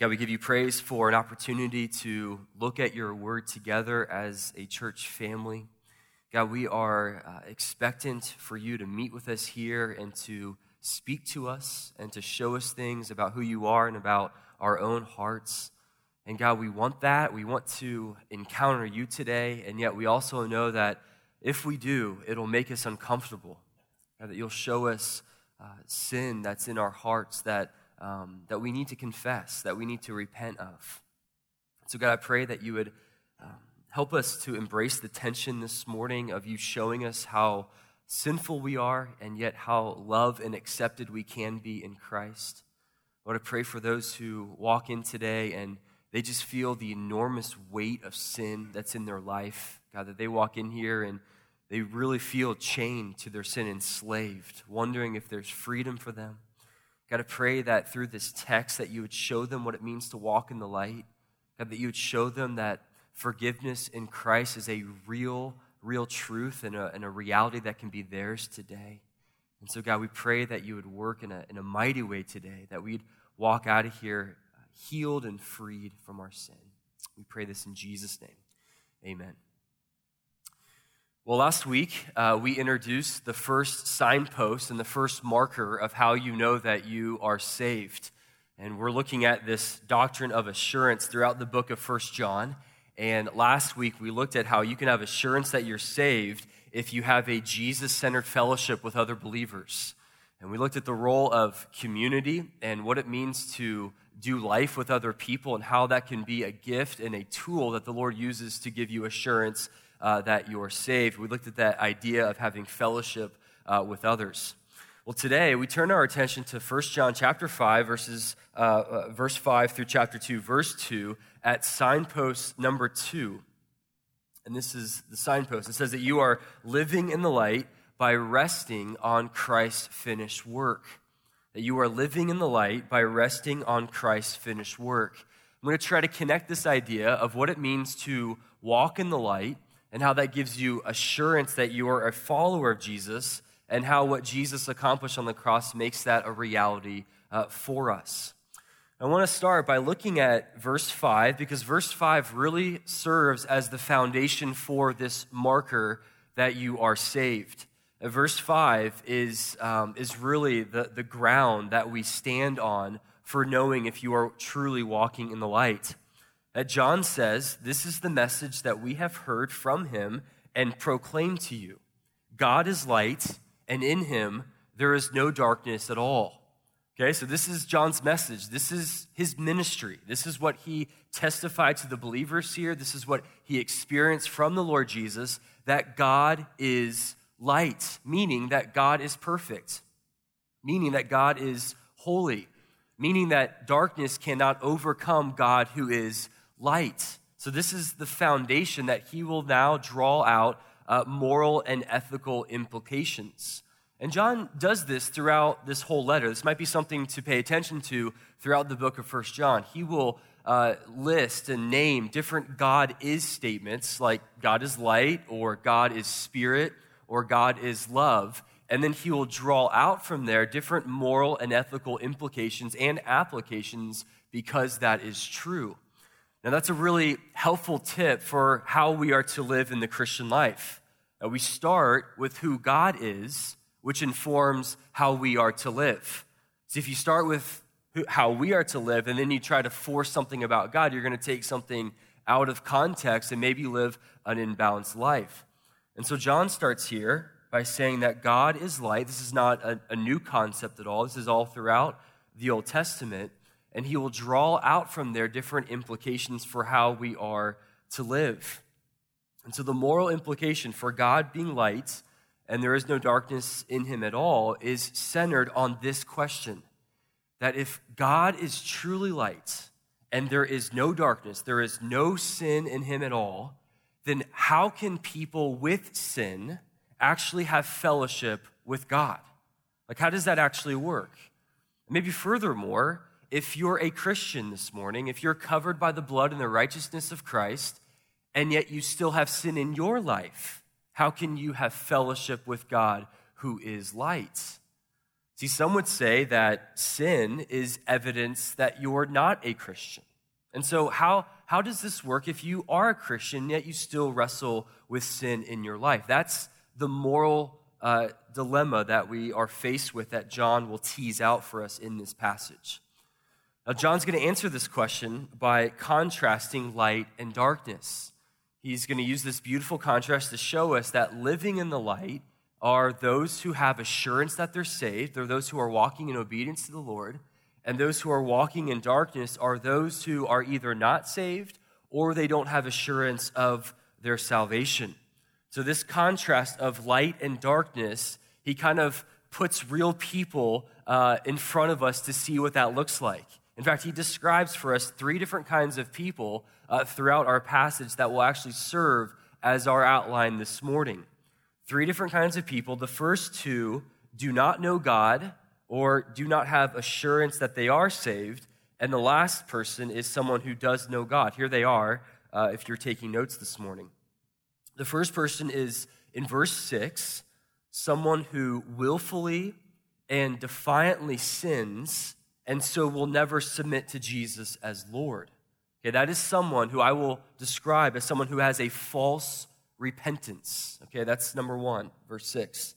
God, we give you praise for an opportunity to look at your word together as a church family. God, we are uh, expectant for you to meet with us here and to speak to us and to show us things about who you are and about our own hearts. And God, we want that. We want to encounter you today. And yet we also know that if we do, it'll make us uncomfortable. God, that you'll show us uh, sin that's in our hearts that um, that we need to confess, that we need to repent of. So, God, I pray that you would um, help us to embrace the tension this morning of you showing us how sinful we are and yet how loved and accepted we can be in Christ. Lord, I pray for those who walk in today and they just feel the enormous weight of sin that's in their life. God, that they walk in here and they really feel chained to their sin, enslaved, wondering if there's freedom for them. God, I pray that through this text that you would show them what it means to walk in the light. God, that you would show them that forgiveness in Christ is a real, real truth and a, and a reality that can be theirs today. And so, God, we pray that you would work in a, in a mighty way today, that we'd walk out of here healed and freed from our sin. We pray this in Jesus' name. Amen. Well, last week uh, we introduced the first signpost and the first marker of how you know that you are saved. And we're looking at this doctrine of assurance throughout the book of First John. And last week we looked at how you can have assurance that you're saved if you have a Jesus centered fellowship with other believers. And we looked at the role of community and what it means to do life with other people and how that can be a gift and a tool that the Lord uses to give you assurance uh, that you're saved. We looked at that idea of having fellowship uh, with others. Well, today we turn our attention to 1 John chapter 5, verses, uh, uh, verse 5 through chapter 2, verse 2, at signpost number 2. And this is the signpost. It says that you are living in the light by resting on Christ's finished work. That you are living in the light by resting on Christ's finished work. I'm going to try to connect this idea of what it means to walk in the light and how that gives you assurance that you are a follower of Jesus, and how what Jesus accomplished on the cross makes that a reality uh, for us. I want to start by looking at verse 5 because verse 5 really serves as the foundation for this marker that you are saved. Uh, verse 5 is, um, is really the, the ground that we stand on for knowing if you are truly walking in the light that John says, This is the message that we have heard from him and proclaim to you God is light, and in him there is no darkness at all. Okay, so this is John's message. This is his ministry. This is what he testified to the believers here. This is what he experienced from the Lord Jesus that God is light, meaning that God is perfect, meaning that God is holy, meaning that darkness cannot overcome God who is light. So, this is the foundation that he will now draw out uh, moral and ethical implications. And John does this throughout this whole letter. This might be something to pay attention to throughout the book of First John. He will uh, list and name different God is statements like God is light, or God is spirit, or God is love. And then he will draw out from there different moral and ethical implications and applications because that is true. Now, that's a really helpful tip for how we are to live in the Christian life. Uh, we start with who God is, which informs how we are to live. So, if you start with how we are to live and then you try to force something about God, you're going to take something out of context and maybe live an imbalanced life. And so, John starts here by saying that God is light. This is not a, a new concept at all, this is all throughout the Old Testament and he will draw out from there different implications for how we are to live. And so, the moral implication for God being light and there is no darkness in him at all is centered on this question that if God is truly light and there is no darkness, there is no sin in him at all, then how can people with sin actually have fellowship with God? Like, how does that actually work? Maybe furthermore, if you're a Christian this morning, if you're covered by the blood and the righteousness of Christ, and yet you still have sin in your life, how can you have fellowship with God who is light? See, some would say that sin is evidence that you're not a Christian. And so, how, how does this work if you are a Christian, yet you still wrestle with sin in your life? That's the moral uh, dilemma that we are faced with that John will tease out for us in this passage. Now, John's going to answer this question by contrasting light and darkness. He's going to use this beautiful contrast to show us that living in the light are those who have assurance that they're saved, they're those who are walking in obedience to the Lord, and those who are walking in darkness are those who are either not saved or they don't have assurance of their salvation. So, this contrast of light and darkness, he kind of puts real people uh, in front of us to see what that looks like. In fact, he describes for us three different kinds of people uh, throughout our passage that will actually serve as our outline this morning. Three different kinds of people. The first two do not know God or do not have assurance that they are saved. And the last person is someone who does know God. Here they are, uh, if you're taking notes this morning. The first person is in verse 6 someone who willfully and defiantly sins and so will never submit to Jesus as Lord. Okay, that is someone who I will describe as someone who has a false repentance. Okay, that's number one, verse 6.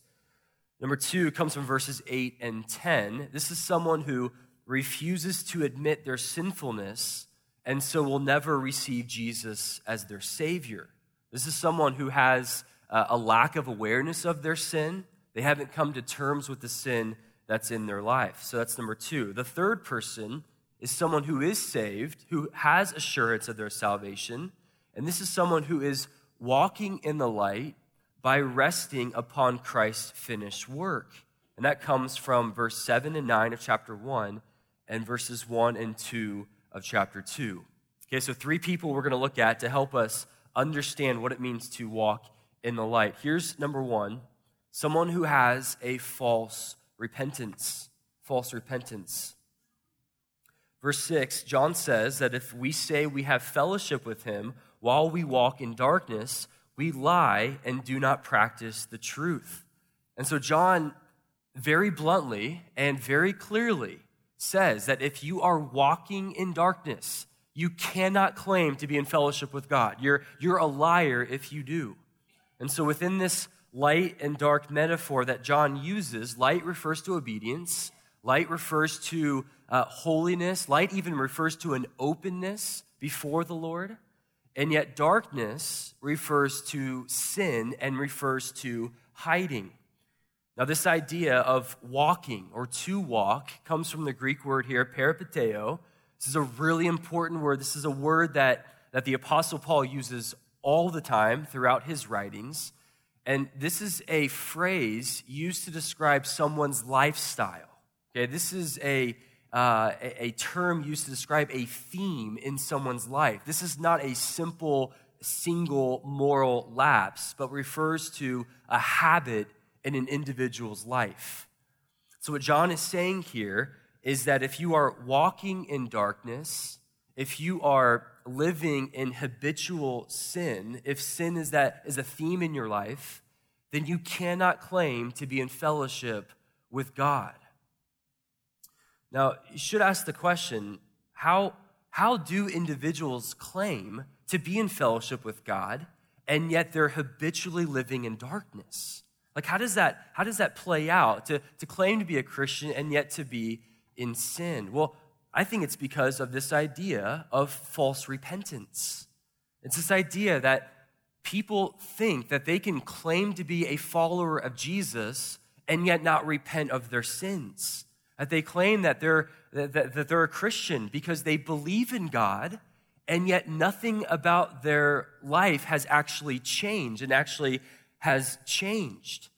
Number two comes from verses 8 and 10. This is someone who refuses to admit their sinfulness and so will never receive Jesus as their Savior. This is someone who has uh, a lack of awareness of their sin. They haven't come to terms with the sin that's in their life. So that's number two. The third person is someone who is saved, who has assurance of their salvation. And this is someone who is walking in the light by resting upon Christ's finished work. And that comes from verse 7 and 9 of chapter 1 and verses 1 and 2 of chapter 2. Okay, so three people we're going to look at to help us understand what it means to walk in the light. Here's number one someone who has a false repentance, false repentance. Verse 6, John says that if we say we have fellowship with him while we walk in darkness, we lie and do not practice the truth. And so, John very bluntly and very clearly says that if you are walking in darkness, you cannot claim to be in fellowship with God. You're, you're a liar if you do. And so, within this light and dark metaphor that John uses, light refers to obedience, light refers to uh, holiness, light even refers to an openness before the Lord. And yet, darkness refers to sin and refers to hiding. Now, this idea of walking or to walk comes from the Greek word here, peripateo. This is a really important word. This is a word that, that the Apostle Paul uses all the time throughout his writings. And this is a phrase used to describe someone's lifestyle. Okay, this is a, uh, a, term used to describe a theme in someone's life. This is not a simple, single moral lapse, but refers to a habit in an individual's life. So, what John is saying here is that if you are walking in darkness, if you are living in habitual sin, if sin is that is a theme in your life, then you cannot claim to be in fellowship with God. Now, you should ask the question, how, how do individuals claim to be in fellowship with God and yet they're habitually living in darkness? Like how does that how does that play out to, to claim to be a Christian and yet to be in sin? Well, I think it's because of this idea of false repentance. It's this idea that people think that they can claim to be a follower of Jesus and yet not repent of their sins. That they claim that they're, that, that they're a Christian because they believe in God, and yet nothing about their life has actually changed and actually has changed.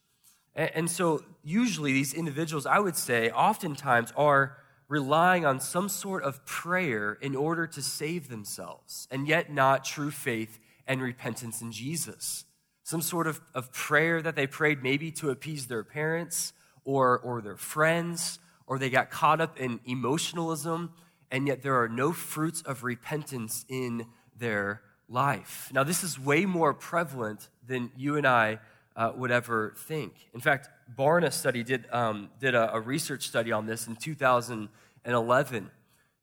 And, and so, usually, these individuals, I would say, oftentimes are relying on some sort of prayer in order to save themselves, and yet not true faith and repentance in Jesus. Some sort of, of prayer that they prayed maybe to appease their parents or, or their friends, or they got caught up in emotionalism, and yet there are no fruits of repentance in their life. Now, this is way more prevalent than you and I uh, would ever think. In fact, Barna study did, um, did a, a research study on this in 2011,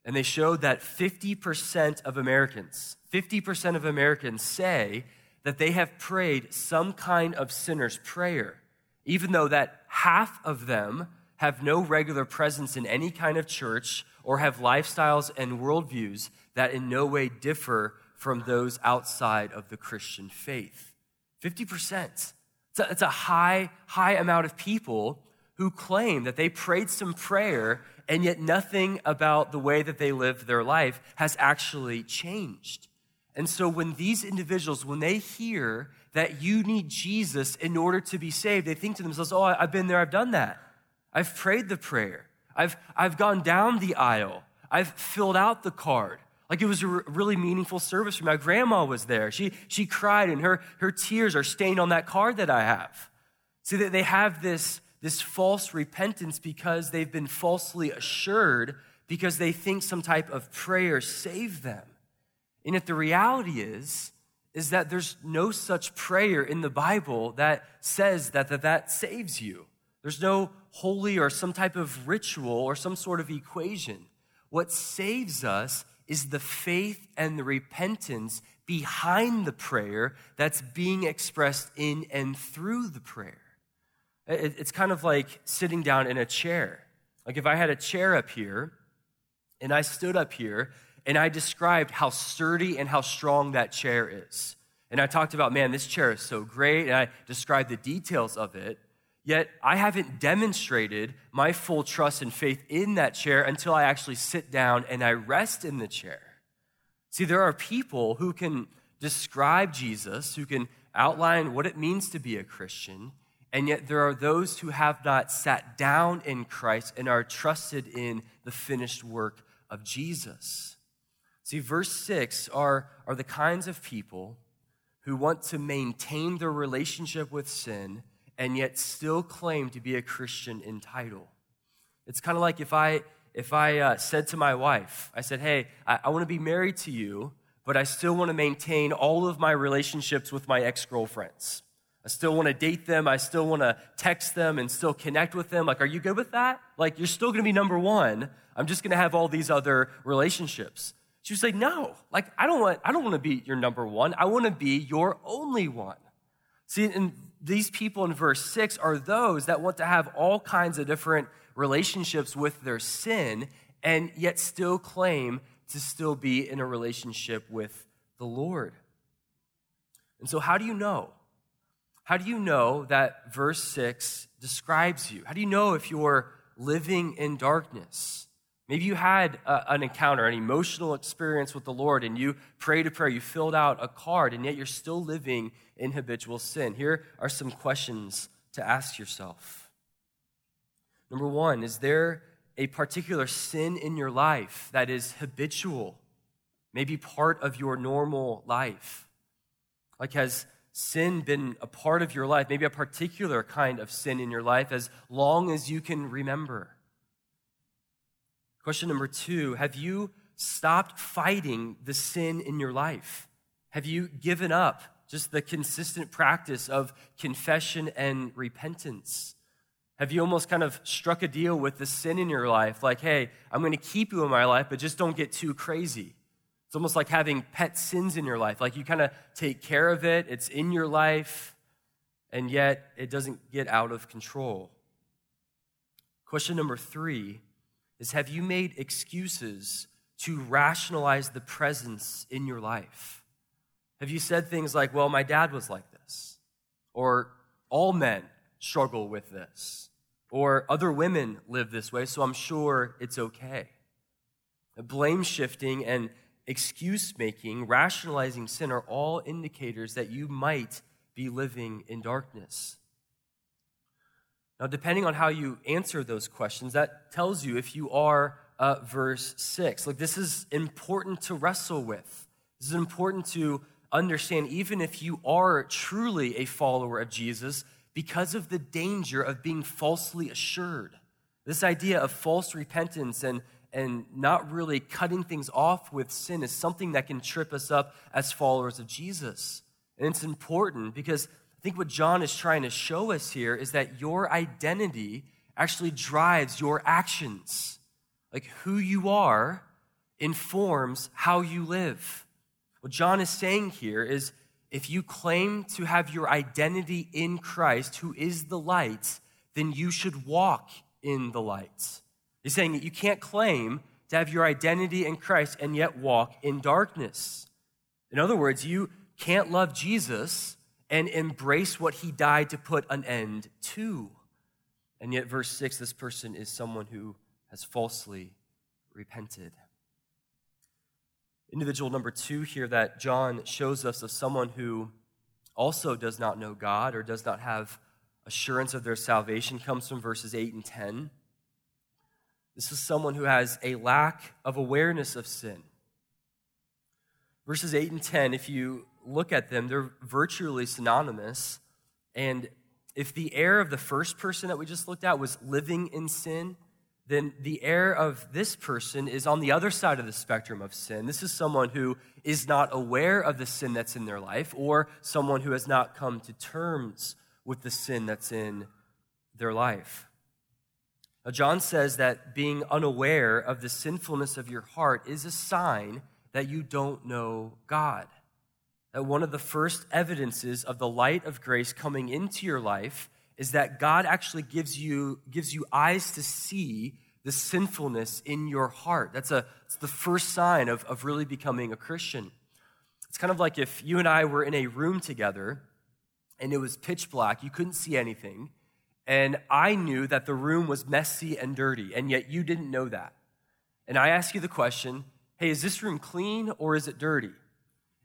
and they showed that 50% of Americans, 50% of Americans say that they have prayed some kind of sinner's prayer, even though that half of them have no regular presence in any kind of church or have lifestyles and worldviews that in no way differ from those outside of the Christian faith. 50%. It's a, it's a high, high amount of people who claim that they prayed some prayer and yet nothing about the way that they live their life has actually changed. And so when these individuals, when they hear that you need Jesus in order to be saved, they think to themselves, oh, I've been there, I've done that. I've prayed the prayer. I've, I've gone down the aisle. I've filled out the card. Like it was a really meaningful service for me. My grandma was there. She, she cried, and her, her tears are stained on that card that I have. See, that they have this, this false repentance because they've been falsely assured because they think some type of prayer saved them. And if the reality is, is that there's no such prayer in the Bible that says that that, that saves you. There's no holy or some type of ritual or some sort of equation. What saves us is the faith and the repentance behind the prayer that's being expressed in and through the prayer. It's kind of like sitting down in a chair. Like if I had a chair up here and I stood up here and I described how sturdy and how strong that chair is. And I talked about, man, this chair is so great. And I described the details of it. Yet I haven't demonstrated my full trust and faith in that chair until I actually sit down and I rest in the chair. See, there are people who can describe Jesus, who can outline what it means to be a Christian, and yet there are those who have not sat down in Christ and are trusted in the finished work of Jesus. See, verse 6 are, are the kinds of people who want to maintain their relationship with sin and yet still claim to be a Christian in title. It's kind of like if I if I uh, said to my wife, I said, "Hey, I, I want to be married to you, but I still want to maintain all of my relationships with my ex girlfriends. I still want to date them. I still want to text them and still connect with them. Like, are you good with that? Like, you're still going to be number one. I'm just going to have all these other relationships." She was like, "No, like I don't want I don't want to be your number one. I want to be your only one." See, and these people in verse 6 are those that want to have all kinds of different relationships with their sin and yet still claim to still be in a relationship with the Lord. And so, how do you know? How do you know that verse 6 describes you? How do you know if you're living in darkness? Maybe you had a, an encounter, an emotional experience with the Lord, and you prayed a prayer, you filled out a card, and yet you're still living in habitual sin. Here are some questions to ask yourself. Number one, is there a particular sin in your life that is habitual, maybe part of your normal life? Like, has sin been a part of your life, maybe a particular kind of sin in your life, as long as you can remember? Question number two Have you stopped fighting the sin in your life? Have you given up just the consistent practice of confession and repentance? Have you almost kind of struck a deal with the sin in your life? Like, hey, I'm going to keep you in my life, but just don't get too crazy. It's almost like having pet sins in your life. Like, you kind of take care of it, it's in your life, and yet it doesn't get out of control. Question number three is have you made excuses to rationalize the presence in your life? Have you said things like, well, my dad was like this? Or all men struggle with this? Or other women live this way, so I'm sure it's okay. Blame shifting and excuse making, rationalizing sin are all indicators that you might be living in darkness. Now, depending on how you answer those questions, that tells you if you are uh, verse 6. Like, this is important to wrestle with. This is important to understand, even if you are truly a follower of Jesus, because of the danger of being falsely assured. This idea of false repentance and, and not really cutting things off with sin is something that can trip us up as followers of Jesus. And it's important because think what John is trying to show us here is that your identity actually drives your actions. Like who you are informs how you live. What John is saying here is if you claim to have your identity in Christ, who is the light, then you should walk in the light. He's saying that you can't claim to have your identity in Christ and yet walk in darkness. In other words, you can't love Jesus and embrace what he died to put an end to. And yet, verse 6 this person is someone who has falsely repented. Individual number two here that John shows us of someone who also does not know God or does not have assurance of their salvation comes from verses 8 and 10. This is someone who has a lack of awareness of sin. Verses 8 and 10, if you look at them, they're virtually synonymous. And if the heir of the first person that we just looked at was living in sin, then the heir of this person is on the other side of the spectrum of sin. This is someone who is not aware of the sin that's in their life, or someone who has not come to terms with the sin that's in their life. Now, John says that being unaware of the sinfulness of your heart is a sign that you don't know God. That one of the first evidences of the light of grace coming into your life is that God actually gives you, gives you eyes to see the sinfulness in your heart. That's, a, that's the first sign of, of really becoming a Christian. It's kind of like if you and I were in a room together and it was pitch black, you couldn't see anything, and I knew that the room was messy and dirty, and yet you didn't know that. And I ask you the question hey, is this room clean or is it dirty?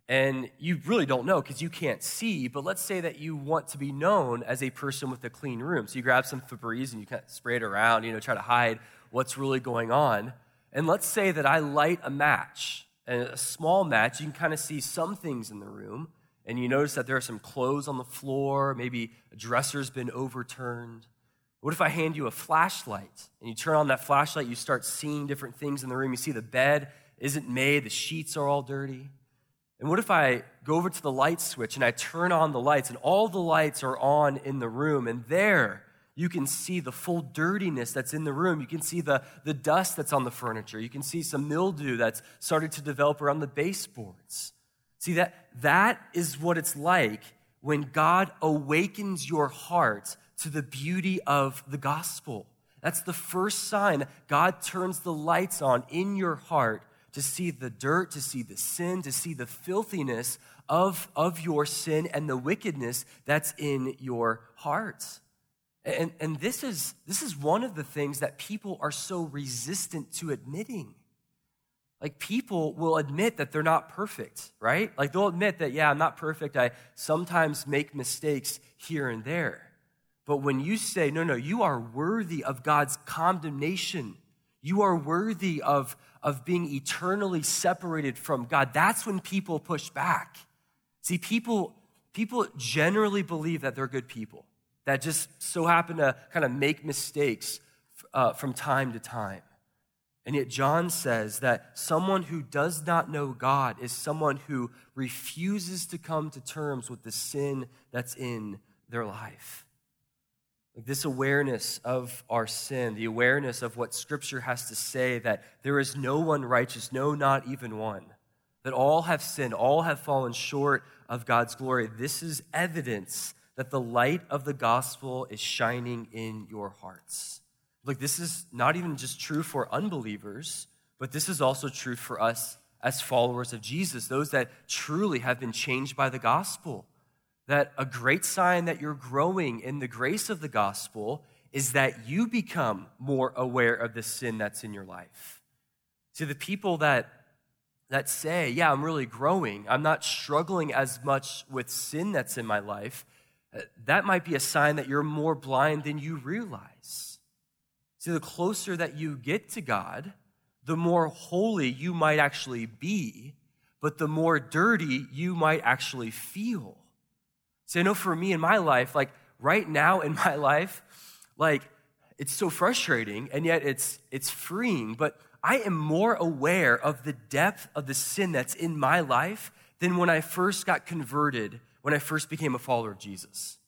And you really don't know because you can't see, but let's say that you want to be known as a person with a clean room. So you grab some Febreze and you kind of spray it around, you know, try to hide what's really going on. And let's say that I light a match, and a small match, you can kind of see some things in the room, and you notice that there are some clothes on the floor, maybe a dresser's been overturned. What if I hand you a flashlight and you turn on that flashlight, you start seeing different things in the room? You see the bed isn't made, the sheets are all dirty. And what if I go over to the light switch and I turn on the lights and all the lights are on in the room and there you can see the full dirtiness that's in the room. You can see the, the dust that's on the furniture. You can see some mildew that's started to develop around the baseboards. See that that is what it's like when God awakens your heart to the beauty of the gospel. That's the first sign God turns the lights on in your heart to see the dirt, to see the sin, to see the filthiness of, of your sin and the wickedness that's in your hearts. And, and this, is, this is one of the things that people are so resistant to admitting. Like, people will admit that they're not perfect, right? Like, they'll admit that, yeah, I'm not perfect. I sometimes make mistakes here and there. But when you say, no, no, you are worthy of God's condemnation, you are worthy of, of being eternally separated from God, that's when people push back. See, people, people generally believe that they're good people, that just so happen to kind of make mistakes uh, from time to time. And yet, John says that someone who does not know God is someone who refuses to come to terms with the sin that's in their life. This awareness of our sin, the awareness of what Scripture has to say that there is no one righteous, no, not even one, that all have sinned, all have fallen short of God's glory. This is evidence that the light of the gospel is shining in your hearts. Look, this is not even just true for unbelievers, but this is also true for us as followers of Jesus, those that truly have been changed by the gospel that a great sign that you're growing in the grace of the gospel is that you become more aware of the sin that's in your life. See, the people that, that say, Yeah, I'm really growing, I'm not struggling as much with sin that's in my life, uh, that might be a sign that you're more blind than you realize. See, the closer that you get to God, the more holy you might actually be, but the more dirty you might actually feel. See, I know for me in my life, like right now in my life, like it's so frustrating and yet it's it's freeing, but I am more aware of the depth of the sin that's in my life than when I first got converted when I first became a follower of Jesus.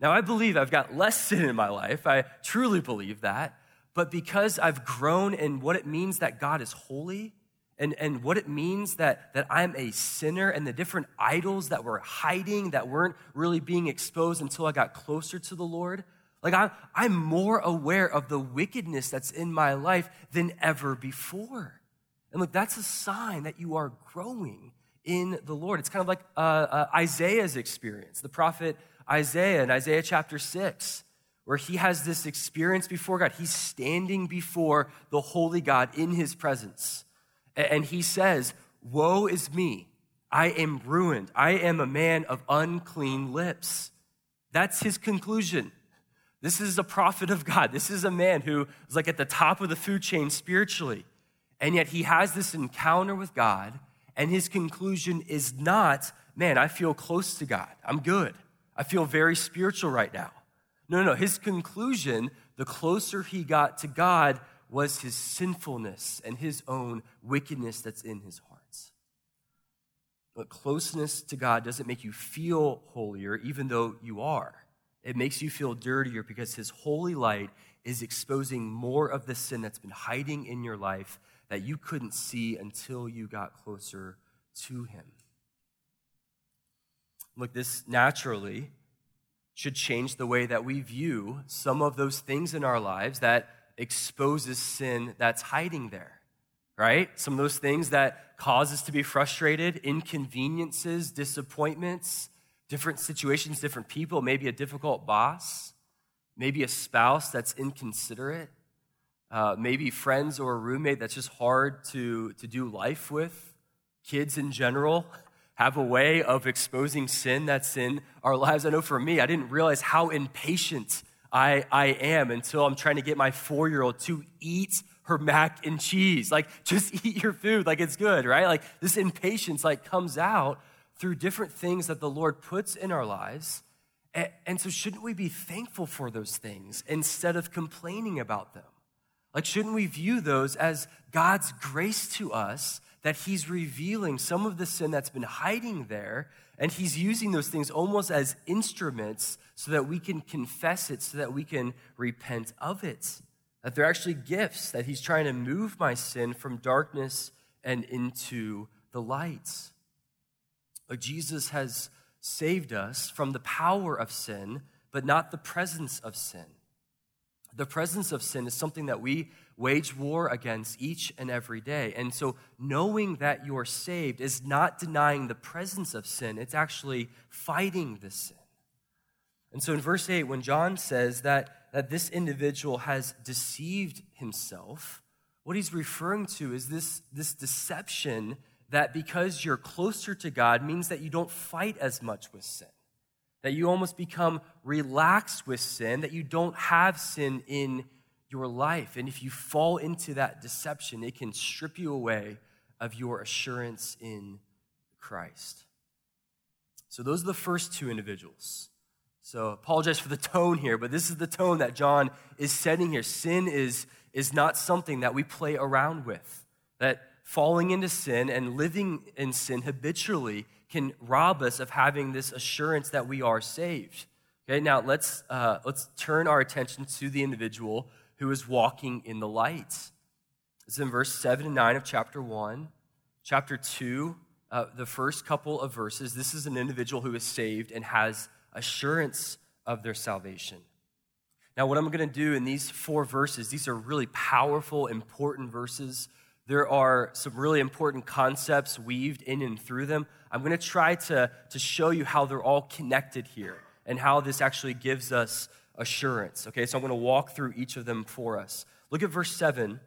Now, I believe I've got less sin in my life. I truly believe that. But because I've grown in what it means that God is holy and, and what it means that, that I'm a sinner and the different idols that were hiding, that weren't really being exposed until I got closer to the Lord, like I'm, I'm more aware of the wickedness that's in my life than ever before. And look, that's a sign that you are growing in the Lord. It's kind of like uh, uh, Isaiah's experience, the prophet Isaiah in Isaiah chapter 6, where he has this experience before God. He's standing before the holy God in his presence. And he says, Woe is me. I am ruined. I am a man of unclean lips. That's his conclusion. This is a prophet of God. This is a man who is like at the top of the food chain spiritually. And yet he has this encounter with God, and his conclusion is not, man, I feel close to God. I'm good. I feel very spiritual right now. No, no, no. His conclusion, the closer he got to God, was his sinfulness and his own wickedness that's in his hearts. But closeness to God doesn't make you feel holier, even though you are. It makes you feel dirtier because his holy light is exposing more of the sin that's been hiding in your life that you couldn't see until you got closer to him. Look, this naturally should change the way that we view some of those things in our lives that exposes sin that's hiding there, right? Some of those things that cause us to be frustrated, inconveniences, disappointments, different situations, different people, maybe a difficult boss, maybe a spouse that's inconsiderate, uh, maybe friends or a roommate that's just hard to, to do life with, kids in general have a way of exposing sin that's in our lives. I know for me, I didn't realize how impatient I, I am until I'm trying to get my four year old to eat her mac and cheese. Like, just eat your food, like it's good, right? Like, this impatience, like, comes out through different things that the Lord puts in our lives. And, and so, shouldn't we be thankful for those things instead of complaining about them? Like, shouldn't we view those as God's grace to us that he's revealing some of the sin that's been hiding there, and he's using those things almost as instruments so that we can confess it, so that we can repent of it. That they're actually gifts, that he's trying to move my sin from darkness and into the light. But Jesus has saved us from the power of sin, but not the presence of sin. The presence of sin is something that we wage war against each and every day. And so, knowing that you're saved is not denying the presence of sin, it's actually fighting the sin. And so, in verse 8, when John says that, that this individual has deceived himself, what he's referring to is this, this deception that because you're closer to God means that you don't fight as much with sin that you almost become relaxed with sin, that you don't have sin in your life. And if you fall into that deception, it can strip you away of your assurance in Christ. So, those are the first two individuals. So, apologize for the tone here, but this is the tone that John is setting here. Sin is, is not something that we play around with. That falling into sin and living in sin habitually can rob us of having this assurance that we are saved. Okay, now let's, uh, let's turn our attention to the individual who is walking in the light. It's in verse 7 and 9 of chapter 1. Chapter 2, uh, the first couple of verses, this is an individual who is saved and has assurance of their salvation. Now, what I'm going to do in these four verses, these are really powerful, important verses. There are some really important concepts weaved in and through them. I'm going to try to, to show you how they're all connected here and how this actually gives us assurance. Okay, so I'm going to walk through each of them for us. Look at verse 7.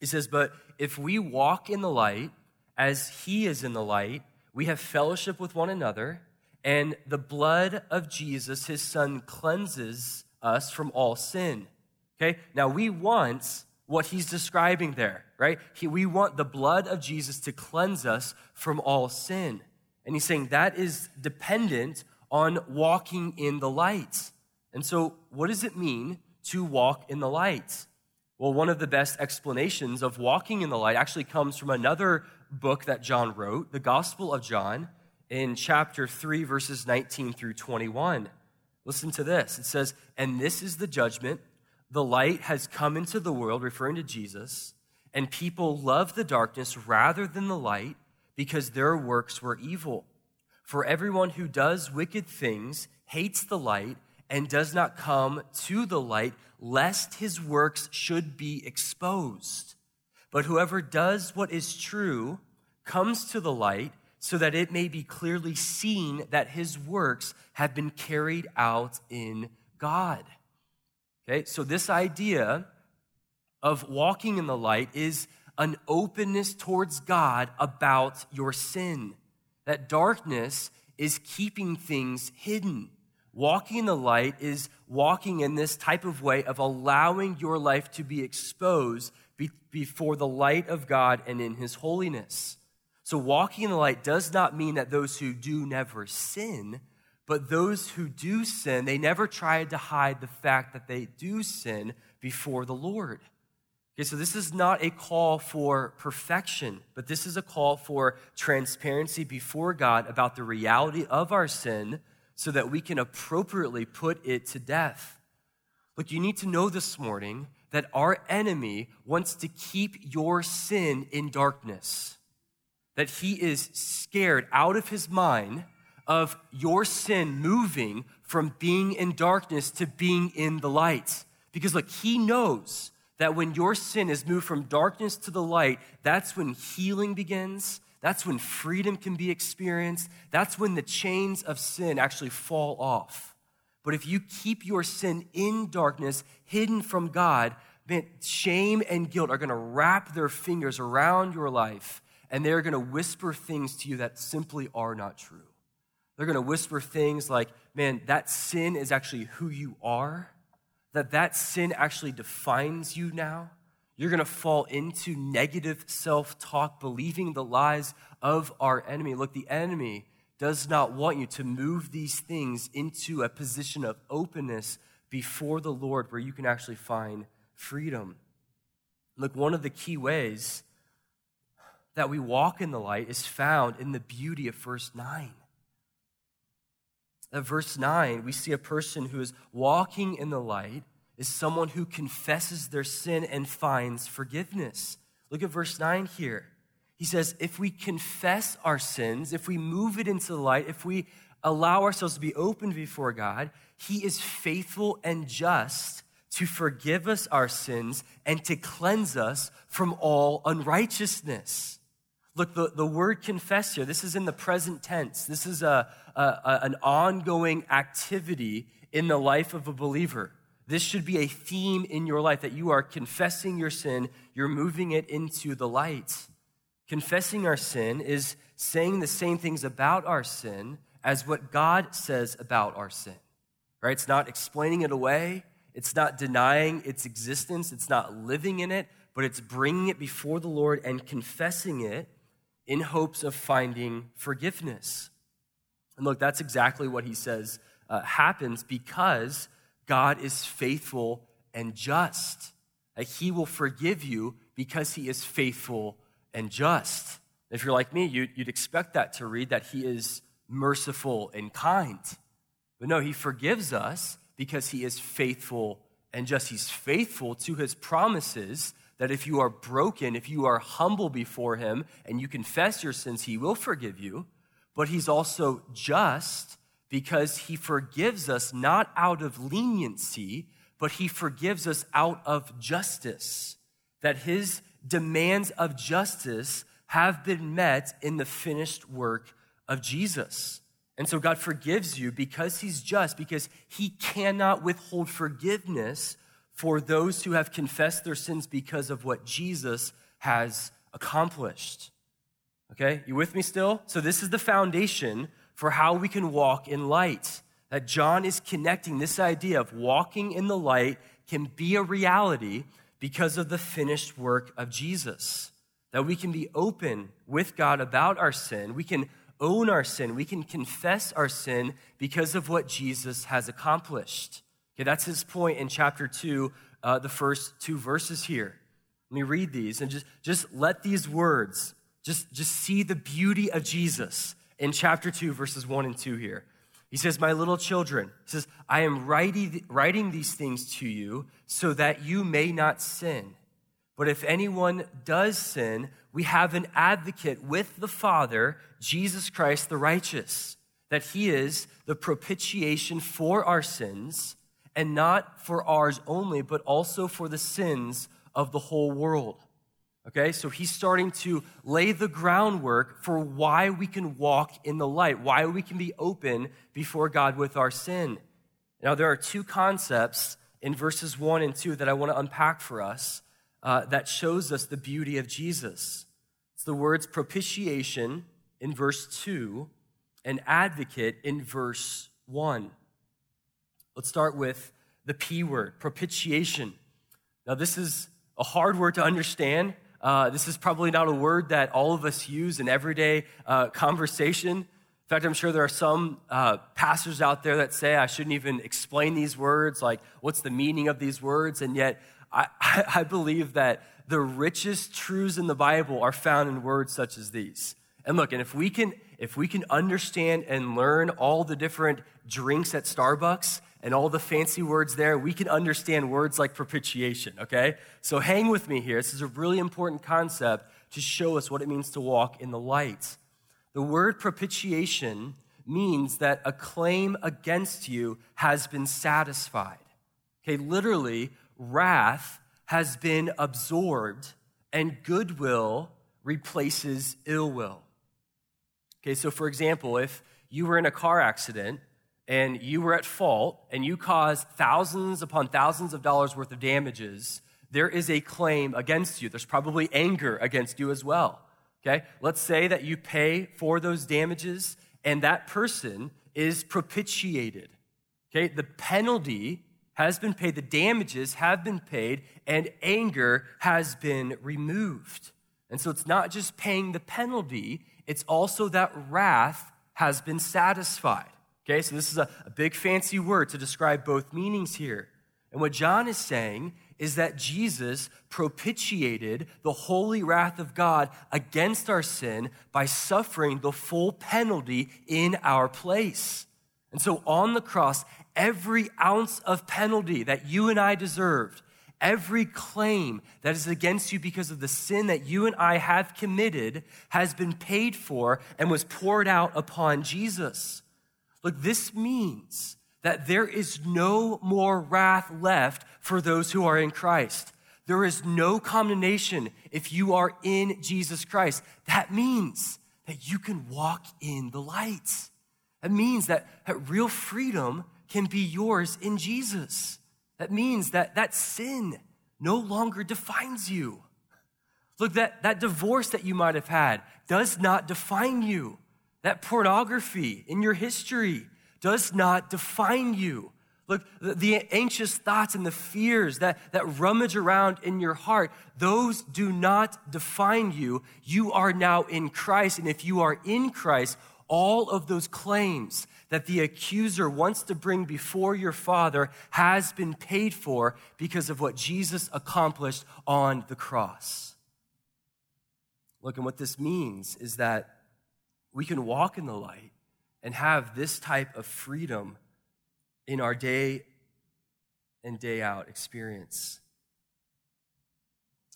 It says, But if we walk in the light as he is in the light, we have fellowship with one another, and the blood of Jesus, his son, cleanses us from all sin. Okay, now we want what he's describing there, right? He, we want the blood of Jesus to cleanse us from all sin. And he's saying that is dependent on walking in the light. And so, what does it mean to walk in the light? Well, one of the best explanations of walking in the light actually comes from another book that John wrote, the Gospel of John. in chapter 3, verses 19 through 21. Listen to this. It says, And this is the judgment. The light has come into the world, referring to Jesus, and people love the darkness rather than the light because their works were evil. For everyone who does wicked things hates the light and does not come to the light, lest his works should be exposed. But whoever does what is true comes to the light so that it may be clearly seen that his works have been carried out in God. Okay, so this idea of walking in the light is an openness towards God about your sin. That darkness is keeping things hidden. Walking in the light is walking in this type of way of allowing your life to be exposed be- before the light of God and in His holiness. So, walking in the light does not mean that those who do never sin, but those who do sin, they never try to hide the fact that they do sin before the Lord. Okay, so this is not a call for perfection, but this is a call for transparency before God about the reality of our sin so that we can appropriately put it to death. Look, you need to know this morning that our enemy wants to keep your sin in darkness, that he is scared out of his mind of your sin moving from being in darkness to being in the light. Because, look, he knows that when your sin is moved from darkness to the light, that's when healing begins. That's when freedom can be experienced. That's when the chains of sin actually fall off. But if you keep your sin in darkness, hidden from God, man, shame and guilt are going to wrap their fingers around your life and they're going to whisper things to you that simply are not true. They're going to whisper things like, man, that sin is actually who you are that that sin actually defines you now. You're going to fall into negative self talk, believing the lies of our enemy. Look, the enemy does not want you to move these things into a position of openness before the Lord where you can actually find freedom. Look, one of the key ways that we walk in the light is found in the beauty of verse 9. At verse 9, we see a person who is walking in the light is someone who confesses their sin and finds forgiveness. Look at verse 9 here. He says, If we confess our sins, if we move it into the light, if we allow ourselves to be open before God, He is faithful and just to forgive us our sins and to cleanse us from all unrighteousness. Look, the, the word confess here, this is in the present tense. This is a, a, a, an ongoing activity in the life of a believer. This should be a theme in your life that you are confessing your sin, you're moving it into the light. Confessing our sin is saying the same things about our sin as what God says about our sin. Right? It's not explaining it away, it's not denying its existence, it's not living in it, but it's bringing it before the Lord and confessing it in hopes of finding forgiveness. And look, that's exactly what he says uh, happens because God is faithful and just. That he will forgive you because he is faithful and just. If you're like me, you'd expect that to read that he is merciful and kind. But no, he forgives us because he is faithful and just. He's faithful to his promises that if you are broken, if you are humble before him and you confess your sins, he will forgive you. But he's also just because he forgives us not out of leniency, but he forgives us out of justice. That his demands of justice have been met in the finished work of Jesus. And so God forgives you because he's just, because he cannot withhold forgiveness for those who have confessed their sins because of what Jesus has accomplished. Okay, you with me still? So, this is the foundation for how we can walk in light. That John is connecting this idea of walking in the light can be a reality because of the finished work of Jesus. That we can be open with God about our sin. We can own our sin. We can confess our sin because of what Jesus has accomplished. Okay, that's his point in chapter 2, uh, the first two verses here. Let me read these and just, just let these words just, just see the beauty of Jesus in chapter 2, verses 1 and 2 here. He says, My little children, he says, I am writing, writing these things to you so that you may not sin. But if anyone does sin, we have an advocate with the Father, Jesus Christ the righteous, that he is the propitiation for our sins, and not for ours only, but also for the sins of the whole world. Okay, so he's starting to lay the groundwork for why we can walk in the light, why we can be open before God with our sin. Now, there are two concepts in verses 1 and 2 that I want to unpack for us uh, that shows us the beauty of Jesus. It's the words propitiation in verse 2 and advocate in verse 1. Let's start with the P word, propitiation. Now, this is a hard word to understand. Uh, this is probably not a word that all of us use in everyday uh, conversation. In fact, I'm sure there are some uh, pastors out there that say I shouldn't even explain these words, like what's the meaning of these words, and yet I, I believe that the richest truths in the Bible are found in words such as these. And look, and if we can if we can understand and learn all the different drinks at Starbucks and all the fancy words there, we can understand words like propitiation, okay? So hang with me here. This is a really important concept to show us what it means to walk in the light. The word propitiation means that a claim against you has been satisfied. Okay, literally, wrath has been absorbed and goodwill replaces ill will. Okay, so for example, if you were in a car accident and you were at fault and you caused thousands upon thousands of dollars worth of damages, there is a claim against you. There's probably anger against you as well. Okay? Let's say that you pay for those damages and that person is propitiated. Okay? The penalty has been paid, the damages have been paid, and anger has been removed. And so it's not just paying the penalty, it's also that wrath has been satisfied. Okay, so this is a, a big fancy word to describe both meanings here. And what John is saying is that Jesus propitiated the holy wrath of God against our sin by suffering the full penalty in our place. And so on the cross, every ounce of penalty that you and I deserved, every claim that is against you because of the sin that you and I have committed, has been paid for and was poured out upon Jesus. Look, this means that there is no more wrath left for those who are in Christ. There is no condemnation if you are in Jesus Christ. That means that you can walk in the light. That means that, that real freedom can be yours in Jesus. That means that that sin no longer defines you. Look, that, that divorce that you might have had does not define you. That pornography in your history does not define you. Look, the, anxious thoughts and the fears that, that rummage around in your heart, those do not define you. You are now in Christ. And if you are in Christ, all of those claims that the accuser wants to bring before your Father has been paid for because of what Jesus accomplished on the cross. Look, and what this means is that we can walk in the light and have this type of freedom in our day and day out experience.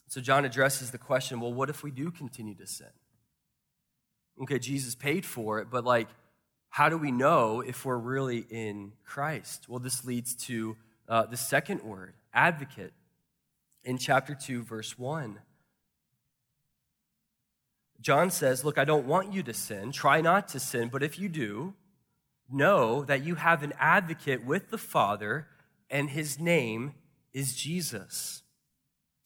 So, John addresses the question well, what if we do continue to sin? Okay, Jesus paid for it, but like, how do we know if we're really in Christ? Well, this leads to uh, the second word, advocate, in chapter 2, verse 1. John says, Look, I don't want you to sin. Try not to sin, but if you do, know that you have an advocate with the Father, and his name is Jesus.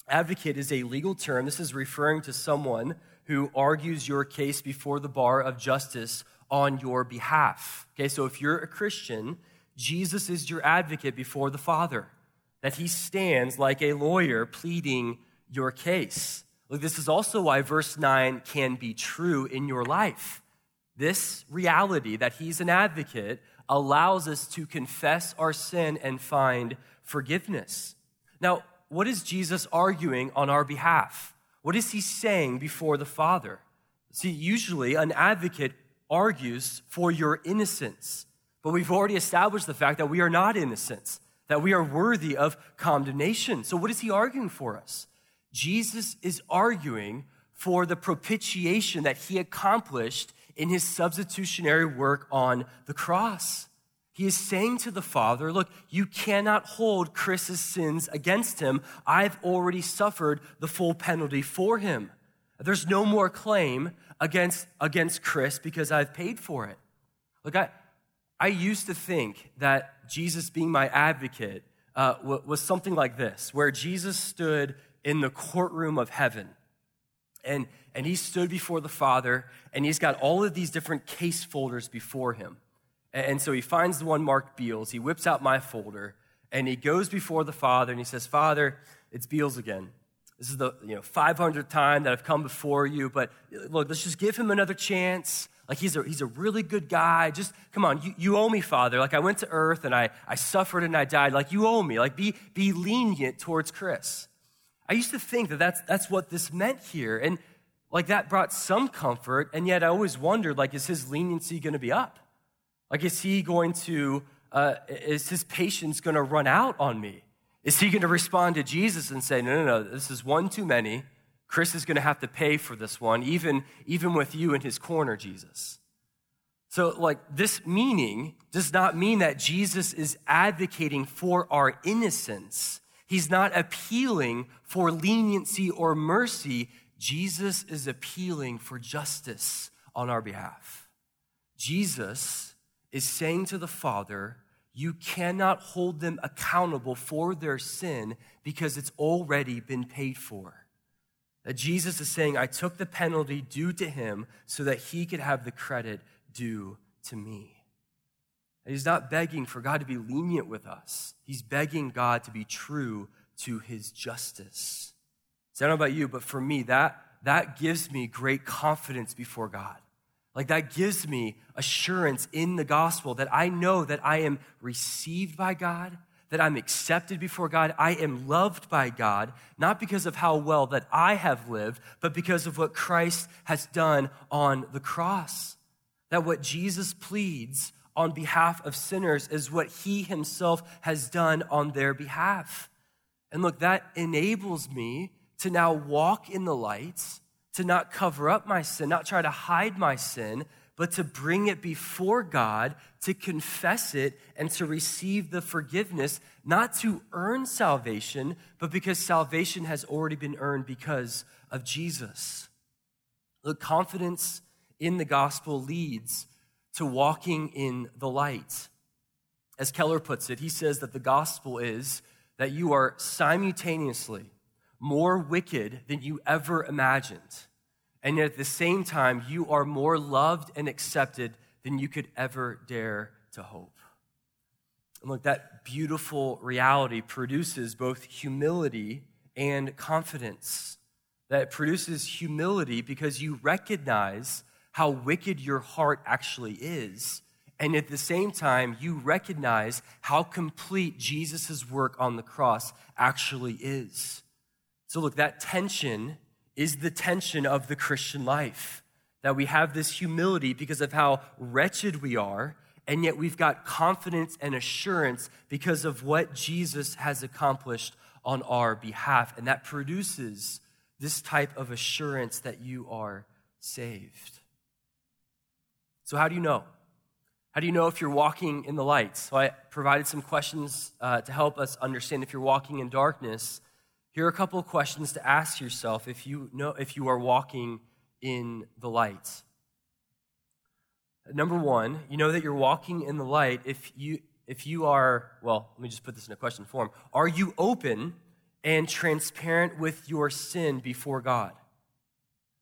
Advocate is a legal term. This is referring to someone who argues your case before the bar of justice on your behalf. Okay, so if you're a Christian, Jesus is your advocate before the Father, that he stands like a lawyer pleading your case. Look, this is also why verse 9 can be true in your life. This reality that he's an advocate allows us to confess our sin and find forgiveness. Now, what is Jesus arguing on our behalf? What is he saying before the Father? See, usually an advocate argues for your innocence. But we've already established the fact that we are not innocent, that we are worthy of condemnation. So, what is he arguing for us? Jesus is arguing for the propitiation that he accomplished in his substitutionary work on the cross. He is saying to the Father, Look, you cannot hold Chris's sins against him. I've already suffered the full penalty for him. There's no more claim against, against Chris because I've paid for it. Look, I, I used to think that Jesus being my advocate uh, was something like this, where Jesus stood in the courtroom of heaven. And, and he stood before the Father, and he's got all of these different case folders before him. And so he finds the one marked Beals, he whips out my folder, and he goes before the Father, and he says, Father, it's Beals again. This is the you know 500th time that I've come before you, but look, let's just give him another chance. Like he's a, he's a really good guy. Just come on, you, you owe me, Father. Like I went to earth and I, I suffered and I died. Like you owe me. Like be, be lenient towards Chris. I used to think that that's, that's what this meant here. And like that brought some comfort. And yet I always wondered, like, is his leniency going to be up? Like, is he going to, uh, is his patience going to run out on me? Is he going to respond to Jesus and say, no, no, no, this is one too many. Chris is going to have to pay for this one, even, even with you in his corner, Jesus. So, like, this meaning does not mean that Jesus is advocating for our innocence. He's not appealing for leniency or mercy. Jesus is appealing for justice on our behalf. Jesus is saying to the Father, You cannot hold them accountable for their sin because it's already been paid for. That Jesus is saying, I took the penalty due to him so that he could have the credit due to me. He's not begging for God to be lenient with us, he's begging God to be true to his justice. So I don't know about you, but for me, that, that gives me great confidence before God. Like that gives me assurance in the gospel that I know that I am received by God, that I'm accepted before God. I am loved by God, not because of how well that I have lived, but because of what Christ has done on the cross. That what Jesus pleads on behalf of sinners is what he himself has done on their behalf. And look, that enables me to now walk in the light, to not cover up my sin, not try to hide my sin, but to bring it before God, to confess it, and to receive the forgiveness, not to earn salvation, but because salvation has already been earned because of Jesus. The confidence in the gospel leads to walking in the light. As Keller puts it, he says that the gospel is that you are simultaneously more wicked than you ever imagined and yet at the same time, you are more loved and accepted than you could ever dare to hope. And look, that beautiful reality produces both humility and confidence. That produces humility because you recognize how wicked your heart actually is. And at the same time, you recognize how complete Jesus' work on the cross actually is. So, look, that tension is the tension of the Christian life. That we have this humility because of how wretched we are, and yet we've got confidence and assurance because of what Jesus has accomplished on our behalf. And that produces this type of assurance that you are saved. So, how do you know? How do you know if you're walking in the light? So, I provided some questions uh, to help us understand if you're walking in darkness. Here are a couple of questions to ask yourself if you know if you are walking in the light. Number one, you know that you're walking in the light if you if you are, well, let me just put this in a question form. Are you open and transparent with your sin before God?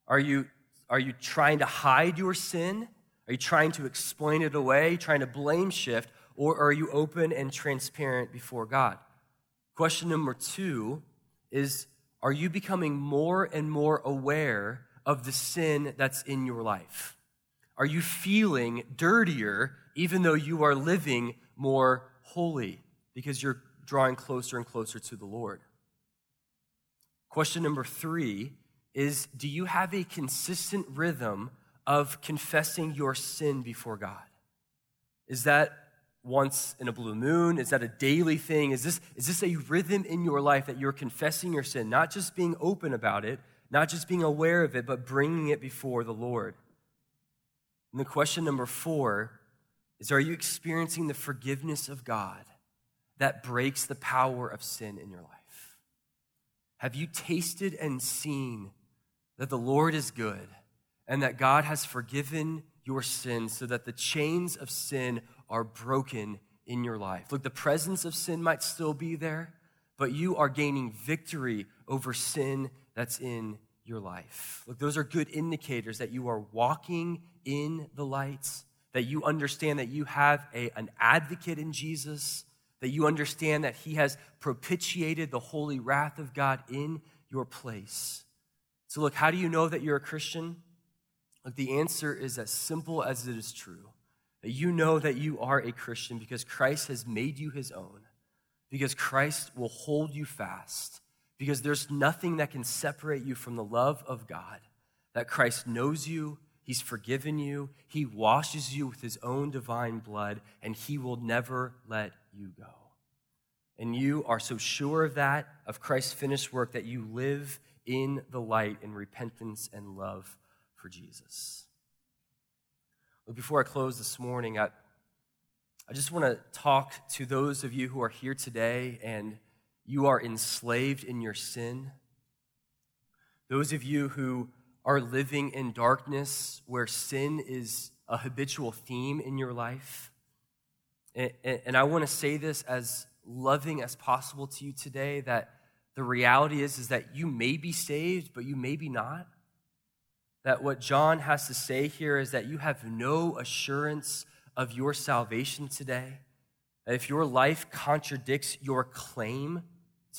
Are you are you trying to hide your sin? Are you trying to explain it away, trying to blame shift, or are you open and transparent before God? Question number 2, is are you becoming more and more aware of the sin that's in your life? Are you feeling dirtier even though you are living more holy because you're drawing closer and closer to the Lord? Question number three is Do you have a consistent rhythm of confessing your sin before God? Is that once in a blue moon? Is that a daily thing? Is this, is this a rhythm in your life that you're confessing your sin, not just being open about it, not just being aware of it, but bringing it before the Lord? And the question number four is Are you experiencing the forgiveness of God that breaks the power of sin in your life? Have you tasted and seen that the Lord is good and that God has forgiven your sins so that the chains of sin are broken in your life. Look, the presence of sin might still be there, but you are gaining victory over sin that's in your life. Look, those are good indicators that you are walking in the lights, that you understand that you have a, an advocate in Jesus, that you understand that he has propitiated the holy wrath of God in your place. So, look, how do you know that you're a Christian? The answer is as simple as it is true. That you know that you are a Christian because Christ has made you his own, because Christ will hold you fast, because there's nothing that can separate you from the love of God. That Christ knows you, he's forgiven you, he washes you with his own divine blood, and he will never let you go. And you are so sure of that, of Christ's finished work, that you live in the light in repentance and love for Jesus. But before I close this morning, I, I just want to talk to those of you who are here today and you are enslaved in your sin. Those of you who are living in darkness where sin is a habitual theme in your life. And, and I want to say this as loving as possible to you today that the reality is, is that you may be saved, but you may be not that what John has to say here is that you have no assurance of your salvation today. If your life contradicts your claim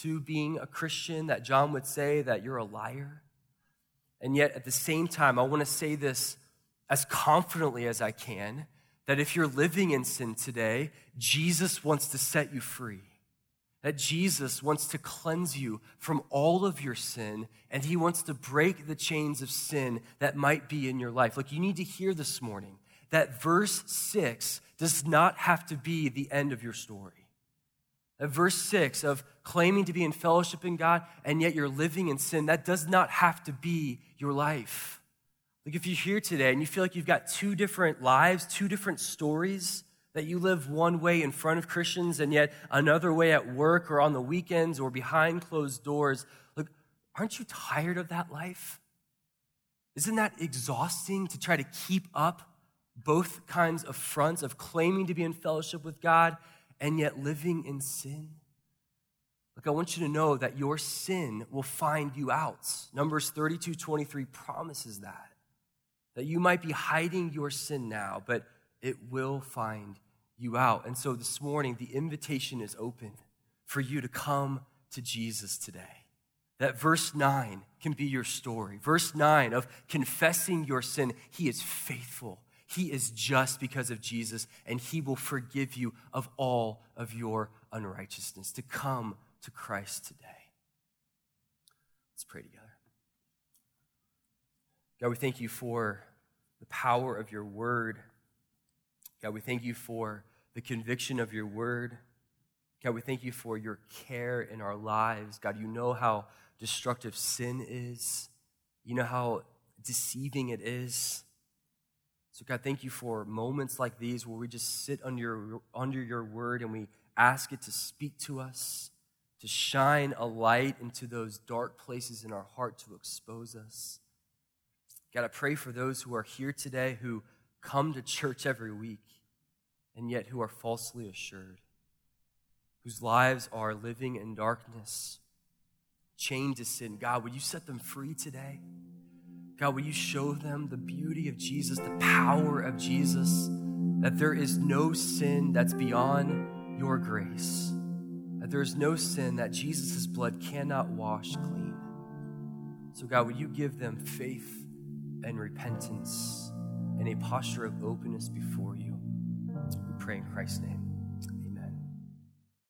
to being a Christian, that John would say that you're a liar. And yet, at the same time, I want to say this as confidently as I can that if you're living in sin today, Jesus wants to set you free that Jesus wants to cleanse you from all of your sin and he wants to break the chains of sin that might be in your life. Like you need to hear this morning that verse 6 does not have to be the end of your story. That verse 6 of claiming to be in fellowship in God and yet you're living in sin, that does not have to be your life. Like if you're here today and you feel like you've got two different lives, two different stories, that you live one way in front of Christians and yet another way at work or on the weekends or behind closed doors. Look, aren't you tired of that life? Isn't that exhausting to try to keep up both kinds of fronts of claiming to be in fellowship with God and yet living in sin? Look, I want you to know that your sin will find you out. Numbers 32 23 promises that. That you might be hiding your sin now, but it will find you out. And so this morning, the invitation is open for you to come to Jesus today. That verse 9 can be your story. Verse 9 of confessing your sin, He is faithful. He is just because of Jesus, and He will forgive you of all of your unrighteousness. To come to Christ today. Let's pray together. God, we thank you for the power of your word. God, we thank you for the conviction of your word. God, we thank you for your care in our lives. God, you know how destructive sin is, you know how deceiving it is. So, God, thank you for moments like these where we just sit under your, under your word and we ask it to speak to us, to shine a light into those dark places in our heart to expose us. God, I pray for those who are here today who come to church every week and yet who are falsely assured, whose lives are living in darkness, chained to sin. God, would you set them free today? God, will you show them the beauty of Jesus, the power of Jesus, that there is no sin that's beyond your grace, that there is no sin that Jesus' blood cannot wash clean. So, God, would you give them faith and repentance and a posture of openness before you? We pray in Christ's name.